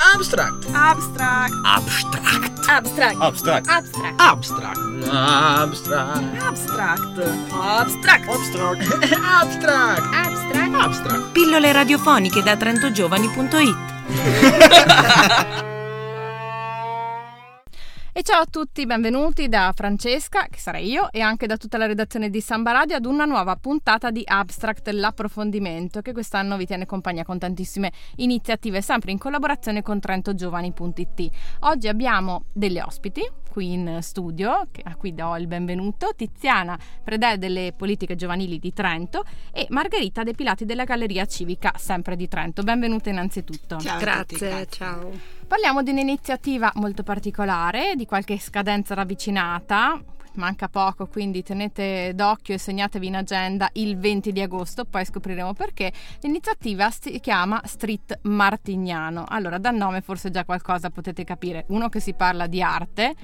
Abstract. Abstract. Abstract. Abstract. Abstract. Abstract. Abstract. Abstract. Abstract. Abstract. Abstract. Abstract. Abstract. Abstract. Pillole radiofoniche da trentogiovani.it E ciao a tutti, benvenuti da Francesca, che sarei io, e anche da tutta la redazione di Samba Radio ad una nuova puntata di Abstract, l'approfondimento, che quest'anno vi tiene compagnia con tantissime iniziative, sempre in collaborazione con trentogiovani.it. Oggi abbiamo delle ospiti qui in studio, a cui do il benvenuto, Tiziana Predè delle politiche giovanili di Trento e Margherita De Pilati della Galleria Civica, sempre di Trento. Benvenute innanzitutto. Ciao tutti, Grazie, ciao. Parliamo di un'iniziativa molto particolare, di qualche scadenza ravvicinata. Manca poco, quindi tenete d'occhio e segnatevi in agenda il 20 di agosto, poi scopriremo perché. L'iniziativa si chiama Street Martignano. Allora, dal nome forse già qualcosa potete capire. Uno che si parla di arte,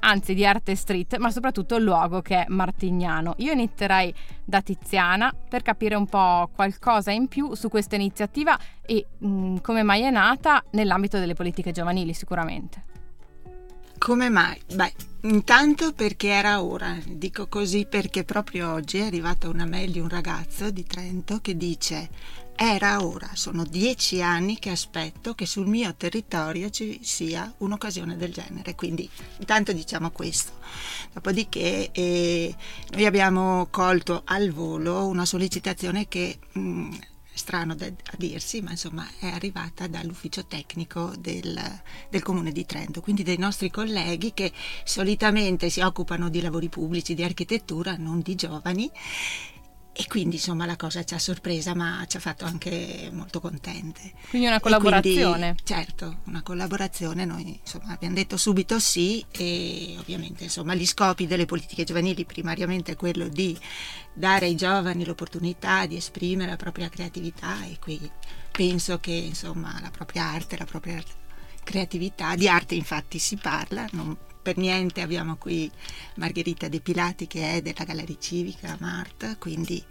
anzi di arte street, ma soprattutto il luogo che è Martignano. Io inizierei da Tiziana per capire un po' qualcosa in più su questa iniziativa e mh, come mai è nata nell'ambito delle politiche giovanili sicuramente. Come mai? Beh, intanto perché era ora, dico così perché proprio oggi è arrivata una mail di un ragazzo di Trento che dice era ora, sono dieci anni che aspetto che sul mio territorio ci sia un'occasione del genere, quindi intanto diciamo questo. Dopodiché eh, noi abbiamo colto al volo una sollecitazione che... Mh, strano da, a dirsi, ma insomma è arrivata dall'ufficio tecnico del, del, comune di Trento, quindi dei nostri colleghi che solitamente si occupano di lavori pubblici, di architettura, non di giovani. E quindi insomma la cosa ci ha sorpresa ma ci ha fatto anche molto contente. Quindi una collaborazione. Quindi, certo, una collaborazione, noi insomma abbiamo detto subito sì e ovviamente insomma gli scopi delle politiche giovanili primariamente è quello di dare ai giovani l'opportunità di esprimere la propria creatività e qui penso che insomma la propria arte, la propria creatività, di arte infatti si parla, non per niente abbiamo qui Margherita De Pilati che è della Galleria Civica Mart, quindi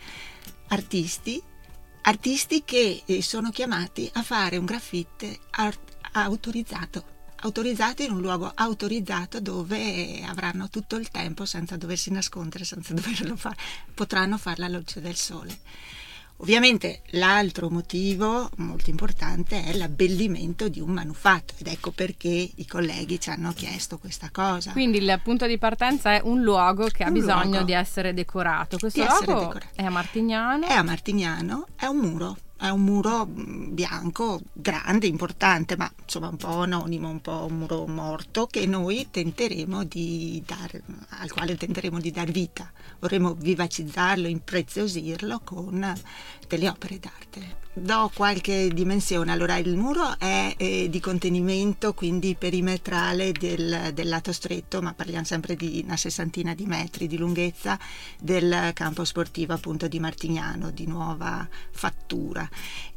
artisti, artisti che eh, sono chiamati a fare un graffite art- autorizzato autorizzato in un luogo autorizzato dove avranno tutto il tempo senza doversi nascondere, senza doverlo fare, potranno farla alla luce del sole. Ovviamente l'altro motivo molto importante è l'abbellimento di un manufatto ed ecco perché i colleghi ci hanno chiesto questa cosa. Quindi il punto di partenza è un luogo che ha Un bisogno luogo. di essere decorato. Questo Di luogo decorato. è a Martignano. È a Martignano, è un muro, è un muro mm, bianco, grande, importante, ma insomma un po' anonimo, un po' un muro morto che noi tenteremo di dare, al quale tenteremo di dar vita. Vorremmo vivacizzarlo, impreziosirlo con delle opere d'arte. Do qualche dimensione, allora il muro è eh, di contenimento, quindi perimetrale del, del lato stretto, ma parliamo sempre di una sessantina di metri di lunghezza del campo sportivo appunto di Martignano, di nuova fattura.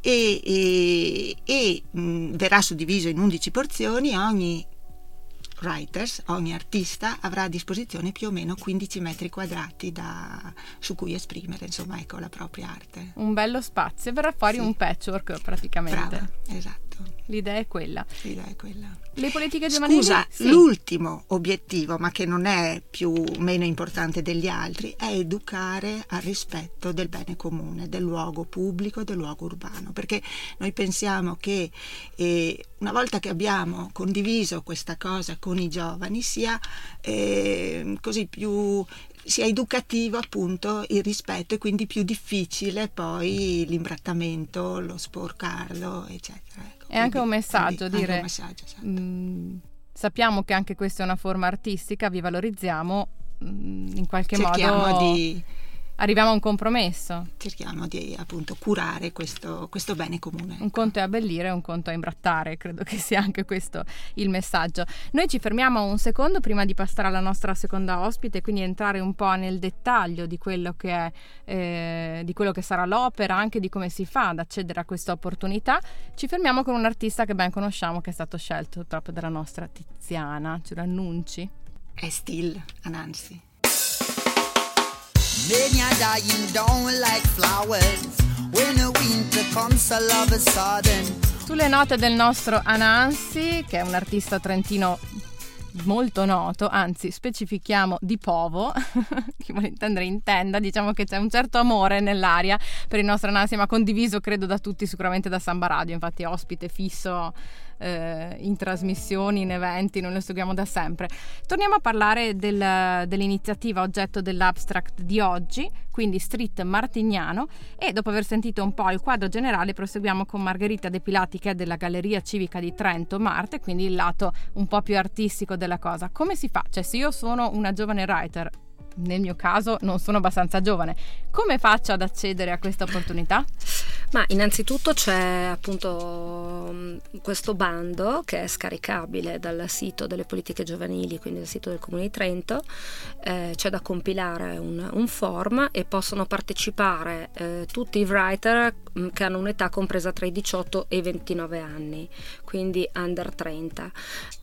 E, e- e, mh, verrà suddiviso in 11 porzioni, ogni writers, ogni artista avrà a disposizione più o meno 15 metri quadrati da- su cui esprimere insomma ecco la propria arte. Un bello spazio, verrà fuori Sì. un patchwork praticamente. Brava, esatto, L'idea è quella. l'idea è quella. Le politiche giovanili. Scusa, Sì. l'ultimo obiettivo, ma che non è più meno importante degli altri, è educare al rispetto del bene comune, del luogo pubblico del luogo urbano, perché noi pensiamo che eh, una volta che abbiamo condiviso questa cosa con i giovani sia eh, così più sia educativo appunto il rispetto e quindi più difficile poi l'imbrattamento, lo sporcarlo, eccetera. Ecco, È anche un messaggio quindi dire un messaggio, esatto. mm, sappiamo che anche questa è una forma artistica, vi valorizziamo, mm, in qualche cerchiamo modo di, arriviamo a un compromesso. cerchiamo di appunto curare questo, questo bene comune. Un conto è abbellire, un conto è imbrattare, credo che sia anche questo il messaggio. Noi ci fermiamo un secondo prima di passare alla nostra seconda ospite, quindi entrare un po' nel dettaglio di quello che, è, eh, di quello che sarà l'opera, anche di come si fa ad accedere a questa opportunità. Ci fermiamo con un artista che ben conosciamo, che è stato scelto proprio dalla nostra Tiziana. Ce lo annunci? È still Anansi. Many are dying down like flowers when the winter comes all of a sudden. Sulle note del nostro Anansi, che è un artista trentino molto noto, anzi specifichiamo di Povo, chi vuole intendere intenda, diciamo che c'è un certo amore nell'aria per il nostro Anansi, ma condiviso credo da tutti, sicuramente da Samba Radio, infatti ospite fisso eh, in trasmissioni, in eventi, noi lo seguiamo da sempre. Torniamo a parlare del, dell'iniziativa oggetto dell'abstract di oggi, quindi Street Martignano, e dopo aver sentito un po' il quadro generale proseguiamo con Margherita De Pilati che è della Galleria Civica di Trento, Marte, quindi il lato un po' più artistico della cosa. Come si fa? Cioè se io sono una giovane writer, nel mio caso non sono abbastanza giovane. Come faccio ad accedere a questa opportunità? Ma innanzitutto c'è appunto mm, questo bando che è scaricabile dal sito delle politiche giovanili, quindi dal sito del Comune di Trento, eh, c'è da compilare un, un, form e possono partecipare eh, tutti i writer mm, che hanno un'età compresa tra i 18 e i 29 anni, quindi under 30.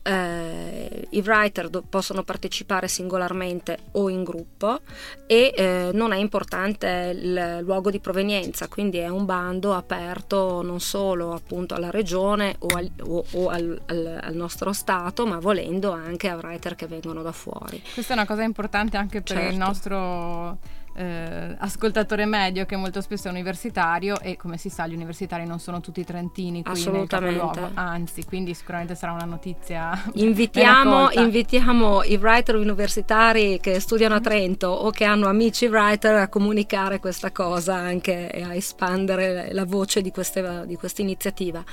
Eh, I writer do- possono partecipare singolarmente o in gruppo e eh, non è importante il luogo di provenienza, quindi è un bando aperto non solo appunto alla regione o, al, o, o al, al, al, nostro stato, ma volendo anche a writer che vengono da fuori. Questa è una cosa importante anche per certo. il nostro eh, ascoltatore medio che molto spesso è universitario e come si sa gli universitari non sono tutti trentini qui capoluogo, anzi quindi sicuramente sarà una notizia invitiamo, invitiamo i writer universitari che studiano a Trento o che hanno amici writer a comunicare questa cosa anche e a espandere la voce di, queste, di questa iniziativa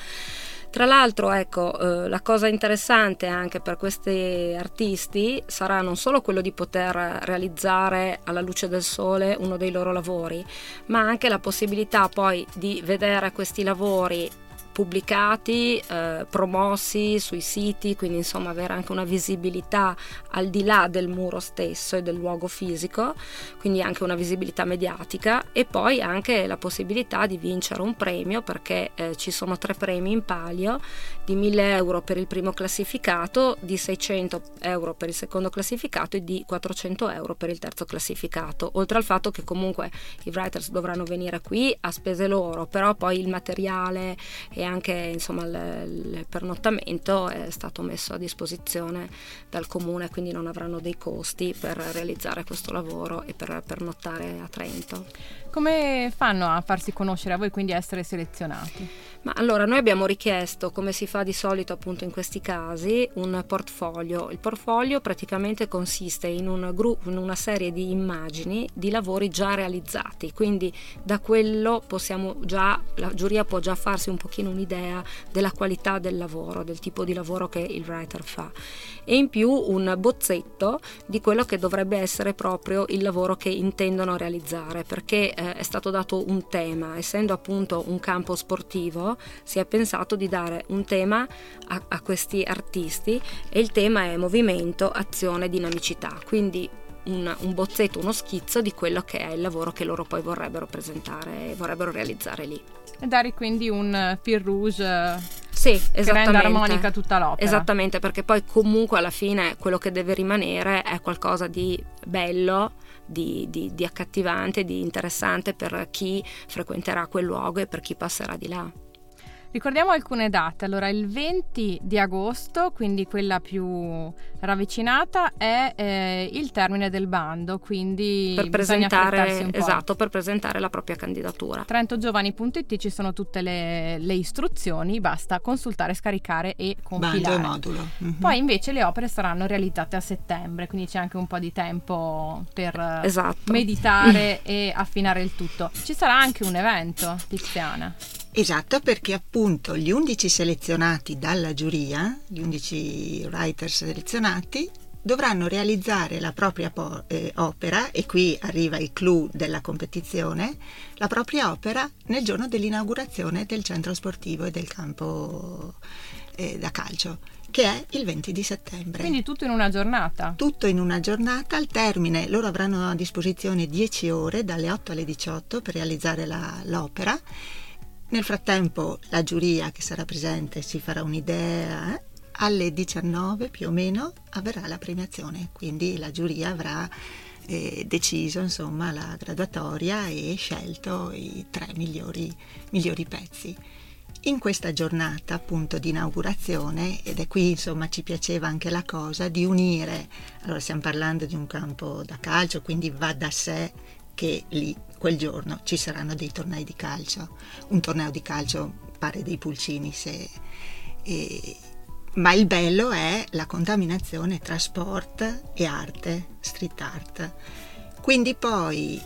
tra l'altro, ecco, eh, la cosa interessante anche per questi artisti sarà non solo quello di poter realizzare alla luce del sole uno dei loro lavori, ma anche la possibilità poi di vedere questi lavori pubblicati, eh, promossi sui siti, quindi insomma avere anche una visibilità al di là del muro stesso e del luogo fisico, quindi anche una visibilità mediatica e poi anche la possibilità di vincere un premio perché eh, ci sono tre premi in palio di 1000 euro per il primo classificato, di 600 euro per il secondo classificato e di 400 euro per il terzo classificato, oltre al fatto che comunque i writers dovranno venire qui a spese loro, però poi il materiale e anche insomma, il, il pernottamento è stato messo a disposizione dal comune, quindi non avranno dei costi per realizzare questo lavoro e per pernottare a Trento. Come fanno a farsi conoscere a voi, quindi a essere selezionati? Ma allora noi abbiamo richiesto, come si fa di solito appunto in questi casi, un portfolio. Il portfolio praticamente consiste in, un gruppo, in una serie di immagini di lavori già realizzati, quindi da quello possiamo già, la giuria può già farsi un pochino un'idea della qualità del lavoro, del tipo di lavoro che il writer fa. E in più un bozzetto di quello che dovrebbe essere proprio il lavoro che intendono realizzare, perché eh, è stato dato un tema, essendo appunto un campo sportivo, si è pensato di dare un tema a, a questi artisti e il tema è movimento, azione, dinamicità, quindi un, un, bozzetto, uno schizzo di quello che è il lavoro che loro poi vorrebbero presentare e vorrebbero realizzare lì. E dare quindi un fil rouge sì, che renda armonica tutta l'opera. Esattamente, perché poi comunque alla fine quello che deve rimanere è qualcosa di bello, di, di, di accattivante, di interessante per chi frequenterà quel luogo e per chi passerà di là. Ricordiamo alcune date. Allora, il 20 di agosto, quindi quella più ravvicinata, è eh, il termine del bando, quindi per presentare, esatto, per presentare la propria candidatura. Trentogiovani.it ci sono tutte le, le, istruzioni, basta consultare, scaricare e compilare. Bando e modulo. Mm-hmm. Poi invece le opere saranno realizzate a settembre, quindi c'è anche un po' di tempo per esatto. meditare e affinare il tutto. Ci sarà anche un evento, Tiziana. Esatto, perché appunto gli 11 selezionati dalla giuria, gli 11 writer selezionati, dovranno realizzare la propria po- eh, opera, e qui arriva il clou della competizione, la propria opera nel giorno dell'inaugurazione del centro sportivo e del campo eh, da calcio che è il 20 di settembre. Quindi tutto in una giornata? Tutto in una giornata, al termine loro avranno a disposizione 10 ore dalle 8 alle 18 per realizzare la, l'opera nel frattempo la giuria che sarà presente si farà un'idea, eh? alle 19 più o meno avverrà la premiazione, quindi la giuria avrà eh, deciso insomma, la graduatoria e scelto i tre migliori, migliori pezzi. in questa giornata appunto di inaugurazione, ed è qui insomma ci piaceva anche la cosa, di unire, allora stiamo parlando di un campo da calcio, quindi va da sé che lì quel giorno ci saranno dei tornei di calcio, un torneo di calcio pare dei pulcini se... E, ma il bello è la contaminazione tra sport e arte, street art. Quindi poi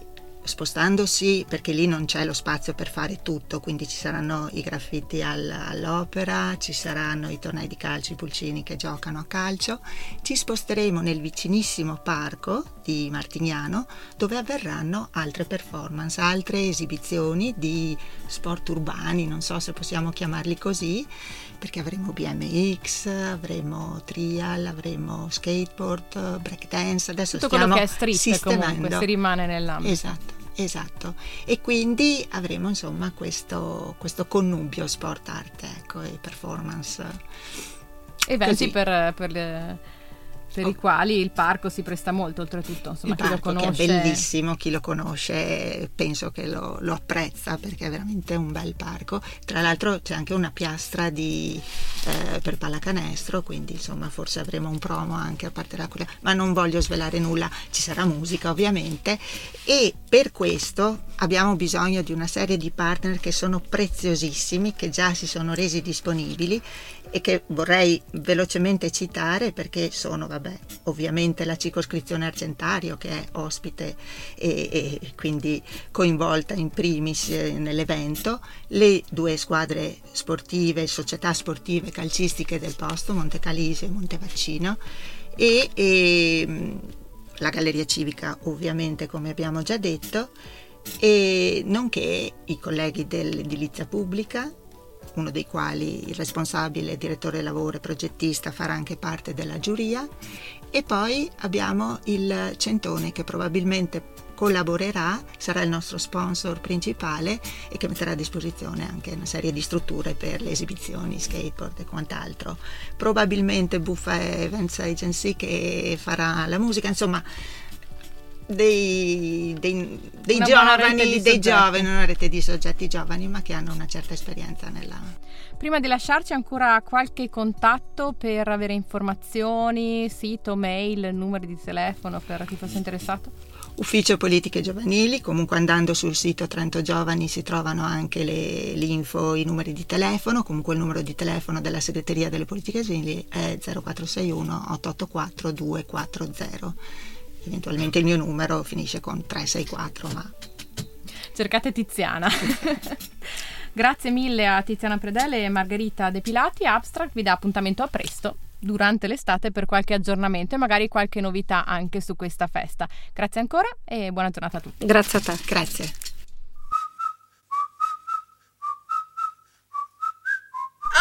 spostandosi perché lì non c'è lo spazio per fare tutto, quindi ci saranno i graffiti all'opera, ci saranno i tornei di calcio, i pulcini che giocano a calcio, ci sposteremo nel vicinissimo parco di Martignano dove avverranno altre performance, altre esibizioni di sport urbani, non so se possiamo chiamarli così, perché avremo BMX, avremo trial, avremo skateboard, breakdance, adesso Tutto stiamo quello che è street comunque, si rimane nell'ambito. Esatto, esatto. E quindi avremo insomma questo, questo connubio sport arte ecco, e performance. Così. per, per le- per i quali il parco si presta molto, oltretutto. Insomma, il chi lo parco conosce. che è bellissimo, chi lo conosce penso che lo, lo apprezza perché è veramente un bel parco. Tra l'altro c'è anche una piastra di, eh, per pallacanestro, quindi insomma forse avremo un promo anche a parte da quella, ma non voglio svelare nulla, ci sarà musica ovviamente e per questo abbiamo bisogno di una serie di partner che sono preziosissimi, che già si sono resi disponibili e che vorrei velocemente citare perché sono, vabbè, ovviamente la circoscrizione Argentario che è ospite e, e quindi coinvolta in primis eh, nell'evento, le due squadre sportive, società sportive calcistiche del posto, Montecalise e Montevaccino e, e mh, la Galleria Civica ovviamente come abbiamo già detto e nonché i colleghi dell'edilizia pubblica uno dei quali il responsabile, direttore lavoro e progettista farà anche parte della giuria e poi abbiamo il Centone che probabilmente collaborerà, sarà il nostro sponsor principale e che metterà a disposizione anche una serie di strutture per le esibizioni, skateboard e quant'altro. Probabilmente Buffa Events Agency che farà la musica, insomma dei, dei, dei giovani, dei giovani, una rete di soggetti giovani ma che hanno una certa esperienza nella, Prima di lasciarci ancora qualche contatto per avere informazioni, sito, mail, numeri di telefono per chi fosse interessato? Ufficio Politiche Giovanili, comunque andando sul sito Trento Giovani si trovano anche le, l'info, i numeri di telefono, comunque il numero di telefono della segreteria delle politiche giovanili è 0461 884 240. Eventualmente il mio numero finisce con 364, ma Cercate Tiziana. Grazie mille a Tiziana Predele e Margherita Depilati. Abstract vi dà appuntamento a presto durante l'estate per qualche aggiornamento e magari qualche novità anche su questa festa. Grazie ancora e buona giornata a tutti. Grazie a te. grazie.